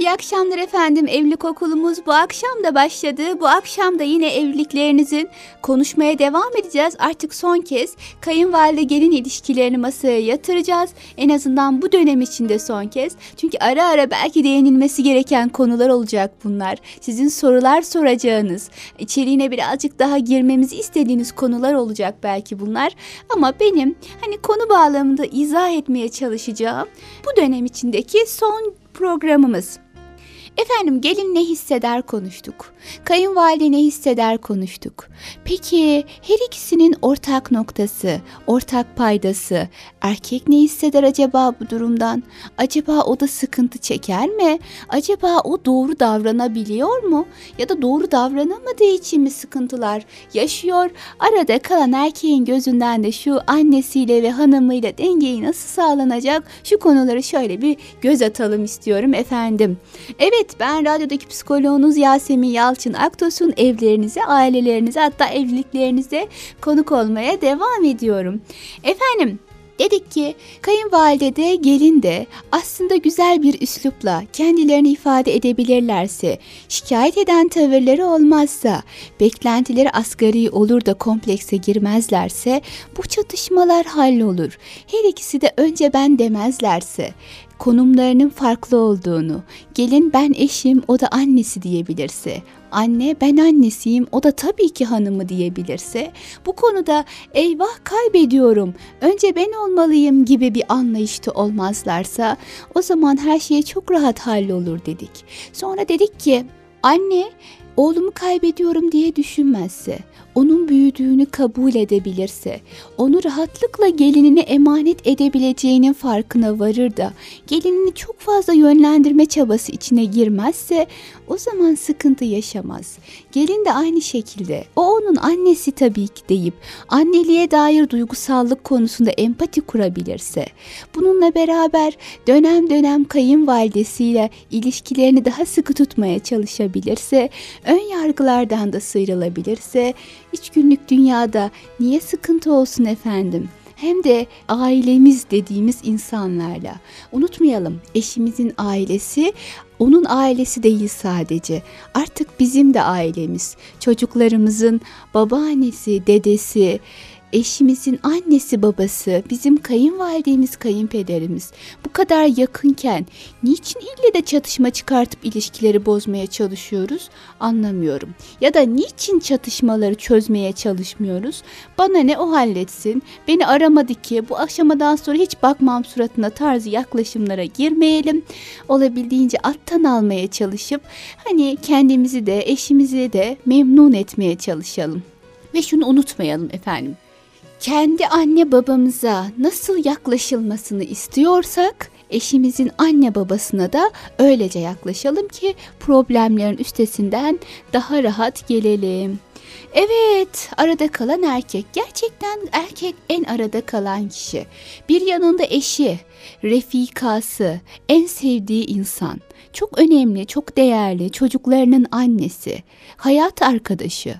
İyi akşamlar efendim. Evlilik okulumuz bu akşam da başladı. Bu akşam da yine evliliklerinizin konuşmaya devam edeceğiz. Artık son kez kayınvalide gelin ilişkilerini masaya yatıracağız. En azından bu dönem içinde son kez. Çünkü ara ara belki değinilmesi gereken konular olacak bunlar. Sizin sorular soracağınız, içeriğine birazcık daha girmemizi istediğiniz konular olacak belki bunlar. Ama benim hani konu bağlamında izah etmeye çalışacağım bu dönem içindeki son programımız. Efendim gelin ne hisseder konuştuk. Kayınvalide ne hisseder konuştuk. Peki her ikisinin ortak noktası, ortak paydası, erkek ne hisseder acaba bu durumdan? Acaba o da sıkıntı çeker mi? Acaba o doğru davranabiliyor mu? Ya da doğru davranamadığı için mi sıkıntılar yaşıyor? Arada kalan erkeğin gözünden de şu annesiyle ve hanımıyla dengeyi nasıl sağlanacak? Şu konuları şöyle bir göz atalım istiyorum efendim. Evet ben radyodaki psikoloğunuz Yasemin Yalçın Aktos'un evlerinize, ailelerinize hatta evliliklerinize konuk olmaya devam ediyorum. Efendim Dedik ki kayınvalide de gelin de aslında güzel bir üslupla kendilerini ifade edebilirlerse, şikayet eden tavırları olmazsa, beklentileri asgari olur da komplekse girmezlerse bu çatışmalar hallolur. Her ikisi de önce ben demezlerse, konumlarının farklı olduğunu, gelin ben eşim o da annesi diyebilirse, anne ben annesiyim o da tabii ki hanımı diyebilirse, bu konuda eyvah kaybediyorum, önce ben olmalıyım. gibi bir anlayışta olmazlarsa o zaman her şey çok rahat hallolur dedik. Sonra dedik ki anne oğlumu kaybediyorum. diye düşünmezse, onun büyüdüğünü kabul edebilirse, onu rahatlıkla gelinine emanet edebileceğinin farkına varır da gelinini çok fazla yönlendirme çabası içine girmezse o zaman sıkıntı yaşamaz. Gelin de aynı şekilde o onun annesi tabii ki deyip anneliğe dair duygusallık konusunda empati kurabilirse, bununla beraber dönem dönem kayınvalidesiyle ilişkilerini daha sıkı tutmaya çalışabilirse, ön yargılardan da sıyrılabilirse, iç günlük dünyada niye sıkıntı olsun efendim? hem de ailemiz dediğimiz insanlarla. Unutmayalım eşimizin ailesi onun ailesi değil sadece. Artık bizim de ailemiz. Çocuklarımızın babaannesi, dedesi, eşimizin annesi babası, bizim kayınvalidemiz, kayınpederimiz bu kadar yakınken niçin ille de çatışma çıkartıp ilişkileri bozmaya çalışıyoruz anlamıyorum. Ya da niçin çatışmaları çözmeye çalışmıyoruz? Bana ne o halletsin, beni aramadı ki bu aşamadan sonra hiç bakmam suratına tarzı yaklaşımlara girmeyelim. Olabildiğince alttan almaya çalışıp hani kendimizi de eşimizi de memnun etmeye çalışalım. Ve şunu unutmayalım efendim kendi anne babamıza nasıl yaklaşılmasını istiyorsak eşimizin anne babasına da öylece yaklaşalım ki problemlerin üstesinden daha rahat gelelim. Evet, arada kalan erkek. Gerçekten erkek en arada kalan kişi. Bir yanında eşi, refikası, en sevdiği insan. Çok önemli, çok değerli, çocuklarının annesi, hayat arkadaşı.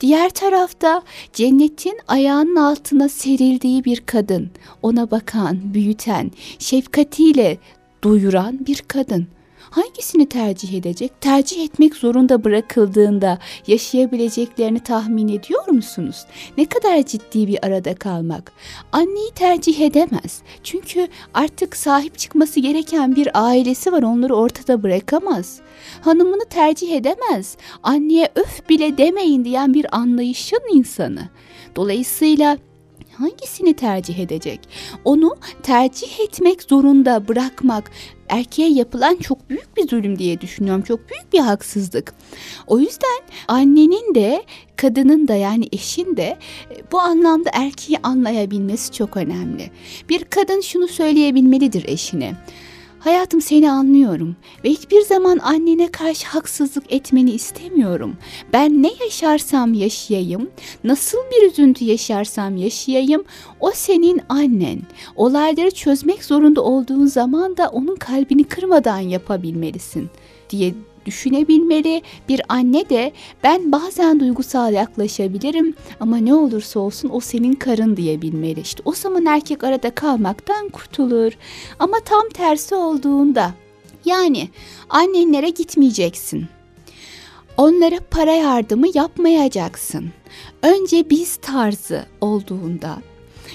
Diğer tarafta cennetin ayağının altına serildiği bir kadın, ona bakan, büyüten, şefkatiyle doyuran bir kadın. Hangisini tercih edecek? Tercih etmek zorunda bırakıldığında yaşayabileceklerini tahmin ediyor musunuz? Ne kadar ciddi bir arada kalmak. Anneyi tercih edemez. Çünkü artık sahip çıkması gereken bir ailesi var. Onları ortada bırakamaz. Hanımını tercih edemez. Anneye öf bile demeyin diyen bir anlayışın insanı. Dolayısıyla hangisini tercih edecek? Onu tercih etmek zorunda bırakmak erkeğe yapılan çok büyük bir zulüm diye düşünüyorum. Çok büyük bir haksızlık. O yüzden annenin de kadının da yani eşin de e, bu anlamda erkeği anlayabilmesi çok önemli. Bir kadın şunu söyleyebilmelidir eşine. Hayatım seni anlıyorum ve hiçbir zaman annene karşı haksızlık etmeni istemiyorum. Ben ne yaşarsam yaşayayım, nasıl bir üzüntü yaşarsam yaşayayım, o senin annen. Olayları çözmek zorunda olduğun zaman da onun kalbini kırmadan yapabilmelisin diye düşünebilmeli. Bir anne de ben bazen duygusal yaklaşabilirim ama ne olursa olsun o senin karın diyebilmeli. İşte o zaman erkek arada kalmaktan kurtulur. Ama tam tersi olduğunda yani annenlere gitmeyeceksin. Onlara para yardımı yapmayacaksın. Önce biz tarzı olduğunda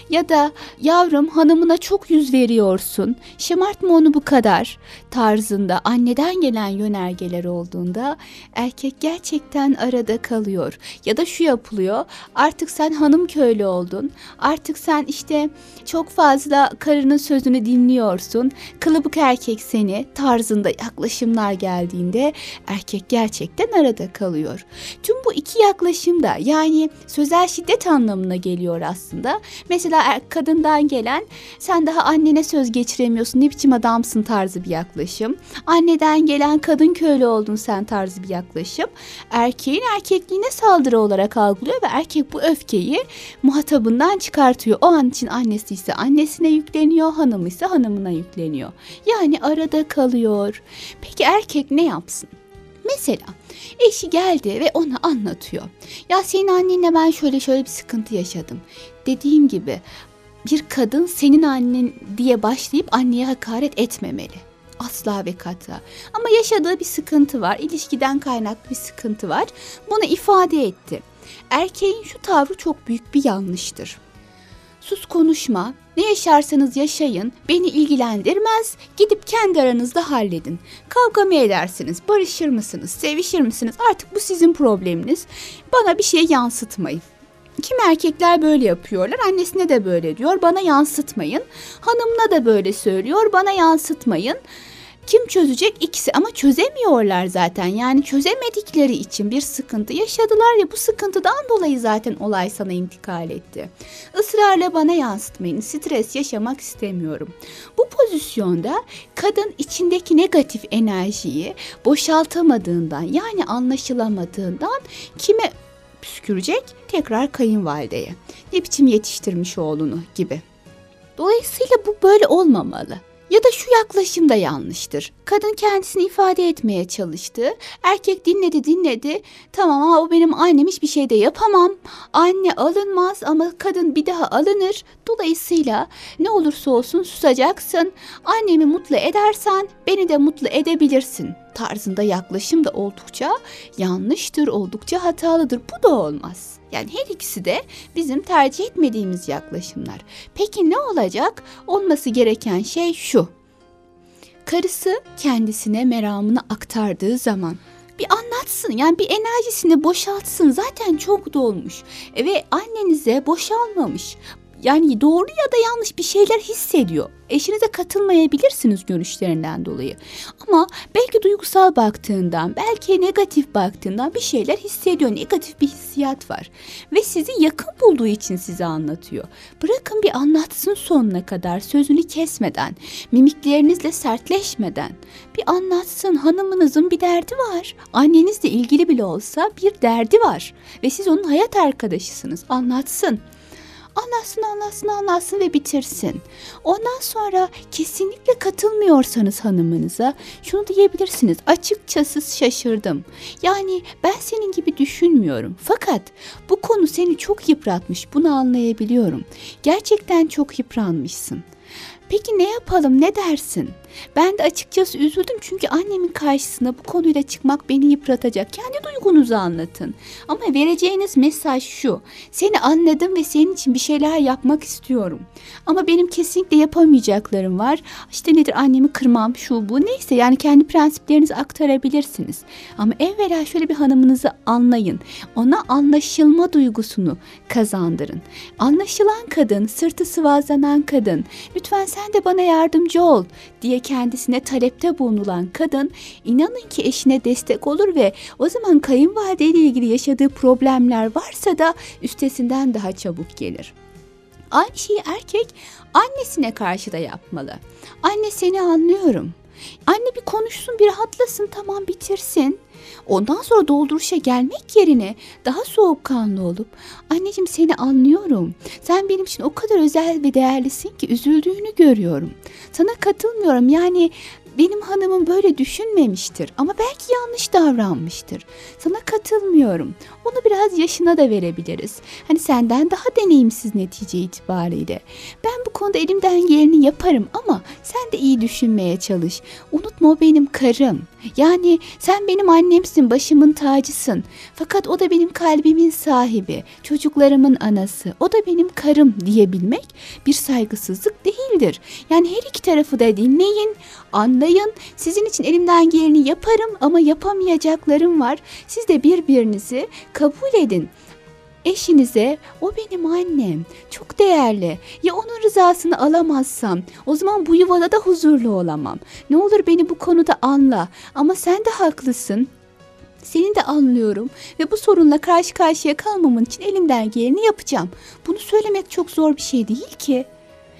ya da yavrum hanımına çok yüz veriyorsun, şımartma onu bu kadar tarzında anneden gelen yönergeler olduğunda erkek gerçekten arada kalıyor. Ya da şu yapılıyor, artık sen hanım köylü oldun, artık sen işte çok fazla karının sözünü dinliyorsun, kılıbık erkek seni tarzında yaklaşımlar geldiğinde erkek gerçekten arada kalıyor. Tüm bu iki yaklaşım da yani sözel şiddet anlamına geliyor aslında. Mesela kadından gelen sen daha annene söz geçiremiyorsun ne biçim adamsın tarzı bir yaklaşım. Anneden gelen kadın köylü oldun sen tarzı bir yaklaşım. Erkeğin erkekliğine saldırı olarak algılıyor ve erkek bu öfkeyi muhatabından çıkartıyor. O an için annesi ise annesine yükleniyor, hanımı ise hanımına yükleniyor. Yani arada kalıyor. Peki erkek ne yapsın? Mesela eşi geldi ve ona anlatıyor. Ya senin annenle ben şöyle şöyle bir sıkıntı yaşadım. Dediğim gibi bir kadın senin annen diye başlayıp anneye hakaret etmemeli. Asla ve kata. Ama yaşadığı bir sıkıntı var. İlişkiden kaynaklı bir sıkıntı var. Bunu ifade etti. Erkeğin şu tavrı çok büyük bir yanlıştır. Sus konuşma, ne yaşarsanız yaşayın, beni ilgilendirmez, gidip kendi aranızda halledin. Kavga mı edersiniz, barışır mısınız, sevişir misiniz artık bu sizin probleminiz. Bana bir şey yansıtmayın. Kim erkekler böyle yapıyorlar. Annesine de böyle diyor. Bana yansıtmayın. Hanımına da böyle söylüyor. Bana yansıtmayın. Kim çözecek? İkisi ama çözemiyorlar zaten. Yani çözemedikleri için bir sıkıntı yaşadılar ya bu sıkıntıdan dolayı zaten olay sana intikal etti. Israrla bana yansıtmayın. Stres yaşamak istemiyorum. Bu pozisyonda kadın içindeki negatif enerjiyi boşaltamadığından yani anlaşılamadığından kime püskürecek? Tekrar kayınvalideye. Ne biçim yetiştirmiş oğlunu gibi. Dolayısıyla bu böyle olmamalı. Ya da şu yaklaşım da yanlıştır. Kadın kendisini ifade etmeye çalıştı. Erkek dinledi dinledi. Tamam ama o benim annem hiçbir şey de yapamam. Anne alınmaz ama kadın bir daha alınır. Dolayısıyla ne olursa olsun susacaksın. Annemi mutlu edersen beni de mutlu edebilirsin tarzında yaklaşım da oldukça yanlıştır, oldukça hatalıdır. Bu da olmaz. Yani her ikisi de bizim tercih etmediğimiz yaklaşımlar. Peki ne olacak? Olması gereken şey şu. Karısı kendisine meramını aktardığı zaman bir anlatsın yani bir enerjisini boşaltsın zaten çok dolmuş ve annenize boşalmamış yani doğru ya da yanlış bir şeyler hissediyor. Eşinize katılmayabilirsiniz görüşlerinden dolayı. Ama belki duygusal baktığından, belki negatif baktığından bir şeyler hissediyor. Negatif bir hissiyat var. Ve sizi yakın bulduğu için size anlatıyor. Bırakın bir anlatsın sonuna kadar sözünü kesmeden, mimiklerinizle sertleşmeden. Bir anlatsın hanımınızın bir derdi var. Annenizle ilgili bile olsa bir derdi var. Ve siz onun hayat arkadaşısınız. Anlatsın. Anlatsın anlatsın anlatsın ve bitirsin. Ondan sonra kesinlikle katılmıyorsanız hanımınıza şunu diyebilirsiniz. Açıkçası şaşırdım. Yani ben senin gibi düşünmüyorum. Fakat bu konu seni çok yıpratmış. Bunu anlayabiliyorum. Gerçekten çok yıpranmışsın. Peki ne yapalım ne dersin? Ben de açıkçası üzüldüm çünkü annemin karşısına bu konuyla çıkmak beni yıpratacak. Kendi duygunuzu anlatın. Ama vereceğiniz mesaj şu. Seni anladım ve senin için bir şeyler yapmak istiyorum. Ama benim kesinlikle yapamayacaklarım var. İşte nedir annemi kırmam şu bu neyse yani kendi prensiplerinizi aktarabilirsiniz. Ama evvela şöyle bir hanımınızı anlayın. Ona anlaşılma duygusunu kazandırın. Anlaşılan kadın, sırtı sıvazlanan kadın. Lütfen sen de bana yardımcı ol diye kendisine talepte bulunulan kadın inanın ki eşine destek olur ve o zaman kayınvalide ile ilgili yaşadığı problemler varsa da üstesinden daha çabuk gelir. Aynı şeyi erkek annesine karşı da yapmalı. Anne seni anlıyorum. Anne bir konuşsun bir rahatlasın tamam bitirsin. Ondan sonra dolduruşa gelmek yerine daha soğukkanlı olup anneciğim seni anlıyorum. Sen benim için o kadar özel ve değerlisin ki üzüldüğünü görüyorum. Sana katılmıyorum yani benim hanımım böyle düşünmemiştir ama belki yanlış davranmıştır. Sana katılmıyorum. Onu biraz yaşına da verebiliriz. Hani senden daha deneyimsiz netice itibariyle. Ben bu konuda elimden geleni yaparım ama sen de iyi düşünmeye çalış. Unutma o benim karım. Yani sen benim annemsin, başımın tacısın. Fakat o da benim kalbimin sahibi, çocuklarımın anası. O da benim karım diyebilmek bir saygısızlık değildir. Yani her iki tarafı da dinleyin, anlayın. Sizin için elimden geleni yaparım ama yapamayacaklarım var. Siz de birbirinizi kabul edin. Eşinize o benim annem çok değerli ya onun rızasını alamazsam o zaman bu yuvada da huzurlu olamam. Ne olur beni bu konuda anla ama sen de haklısın. Seni de anlıyorum ve bu sorunla karşı karşıya kalmamın için elimden geleni yapacağım. Bunu söylemek çok zor bir şey değil ki.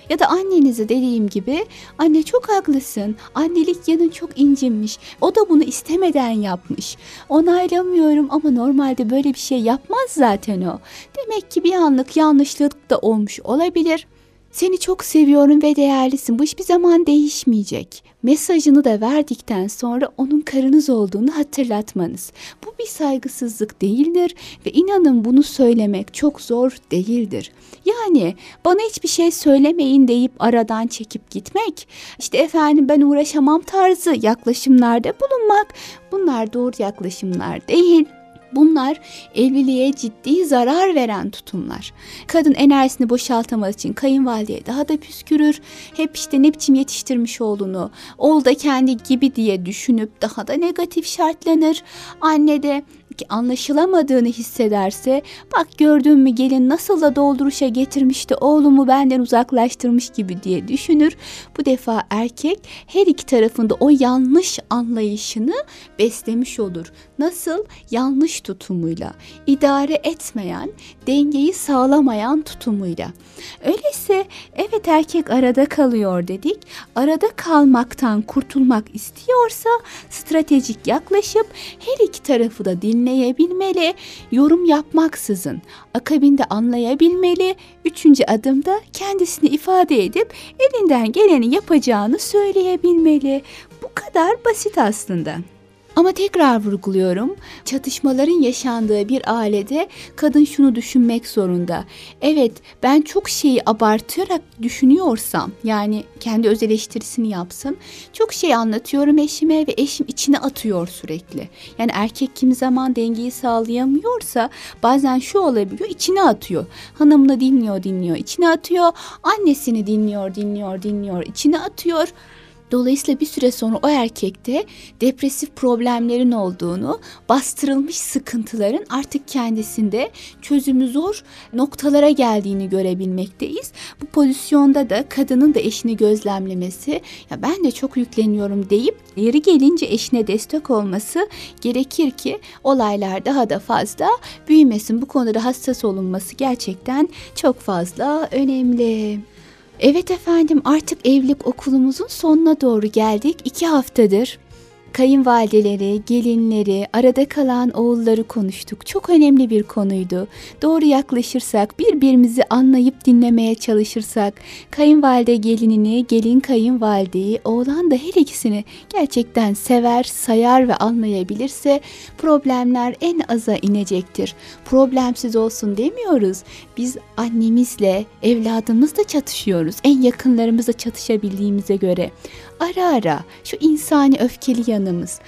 Ya da annenize dediğim gibi anne çok haklısın. Annelik yanın çok incinmiş. O da bunu istemeden yapmış. Onaylamıyorum ama normalde böyle bir şey yapmaz zaten o. Demek ki bir anlık yanlışlık da olmuş olabilir. Seni çok seviyorum ve değerlisin. Bu hiçbir zaman değişmeyecek. Mesajını da verdikten sonra onun karınız olduğunu hatırlatmanız. Bu bir saygısızlık değildir ve inanın bunu söylemek çok zor değildir. Yani bana hiçbir şey söylemeyin deyip aradan çekip gitmek, işte efendim ben uğraşamam tarzı yaklaşımlarda bulunmak bunlar doğru yaklaşımlar değil. Bunlar evliliğe ciddi zarar veren tutumlar. Kadın enerjisini boşaltamak için kayınvalideye daha da püskürür. Hep işte ne biçim yetiştirmiş oğlunu, oğul da kendi gibi diye düşünüp daha da negatif şartlanır. Anne de anlaşılamadığını hissederse bak gördün mü gelin nasıl da dolduruşa getirmişti oğlumu benden uzaklaştırmış gibi diye düşünür. Bu defa erkek her iki tarafında o yanlış anlayışını beslemiş olur. Nasıl? Yanlış tutumuyla, idare etmeyen, dengeyi sağlamayan tutumuyla. Öyleyse evet erkek arada kalıyor dedik. Arada kalmaktan kurtulmak istiyorsa stratejik yaklaşıp her iki tarafı da dinleyebilmeli, yorum yapmaksızın akabinde anlayabilmeli, üçüncü adımda kendisini ifade edip elinden geleni yapacağını söyleyebilmeli. Bu kadar basit aslında. Ama tekrar vurguluyorum. Çatışmaların yaşandığı bir ailede kadın şunu düşünmek zorunda. Evet ben çok şeyi abartarak düşünüyorsam yani kendi öz eleştirisini yapsın. Çok şey anlatıyorum eşime ve eşim içine atıyor sürekli. Yani erkek kimi zaman dengeyi sağlayamıyorsa bazen şu olabiliyor içine atıyor. Hanımını dinliyor dinliyor içine atıyor. Annesini dinliyor dinliyor dinliyor içine atıyor. Dolayısıyla bir süre sonra o erkekte depresif problemlerin olduğunu, bastırılmış sıkıntıların artık kendisinde çözümü zor noktalara geldiğini görebilmekteyiz. Bu pozisyonda da kadının da eşini gözlemlemesi, ya ben de çok yükleniyorum deyip yeri gelince eşine destek olması gerekir ki olaylar daha da fazla büyümesin. Bu konuda hassas olunması gerçekten çok fazla önemli. Evet efendim artık evlilik okulumuzun sonuna doğru geldik. İki haftadır kayınvalideleri, gelinleri, arada kalan oğulları konuştuk. Çok önemli bir konuydu. Doğru yaklaşırsak, birbirimizi anlayıp dinlemeye çalışırsak, kayınvalide gelinini, gelin kayınvalideyi, oğlan da her ikisini gerçekten sever, sayar ve anlayabilirse problemler en aza inecektir. Problemsiz olsun demiyoruz. Biz annemizle, evladımızla çatışıyoruz. En yakınlarımızla çatışabildiğimize göre ara ara şu insani öfkeli yanımız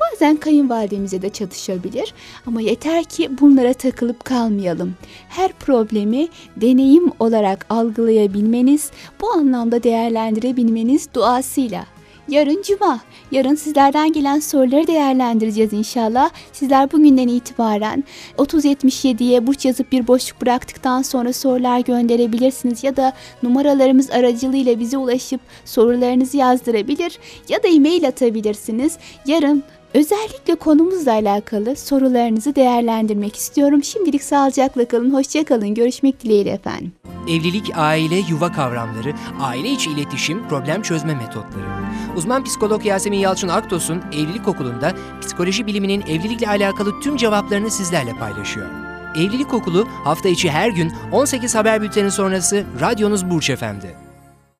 bazen kayınvalidemize de çatışabilir ama yeter ki bunlara takılıp kalmayalım. Her problemi deneyim olarak algılayabilmeniz, bu anlamda değerlendirebilmeniz duasıyla Yarın cuma. Yarın sizlerden gelen soruları değerlendireceğiz inşallah. Sizler bugünden itibaren 3077'ye burç yazıp bir boşluk bıraktıktan sonra sorular gönderebilirsiniz ya da numaralarımız aracılığıyla bize ulaşıp sorularınızı yazdırabilir ya da e-mail atabilirsiniz. Yarın Özellikle konumuzla alakalı sorularınızı değerlendirmek istiyorum. Şimdilik sağlıcakla kalın, hoşça kalın. Görüşmek dileğiyle efendim. Evlilik, aile, yuva kavramları, aile içi iletişim, problem çözme metotları. Uzman psikolog Yasemin Yalçın Aktos'un Evlilik Okulu'nda psikoloji biliminin evlilikle alakalı tüm cevaplarını sizlerle paylaşıyor. Evlilik Okulu hafta içi her gün 18 haber bülteni sonrası radyonuz Burç Efendi.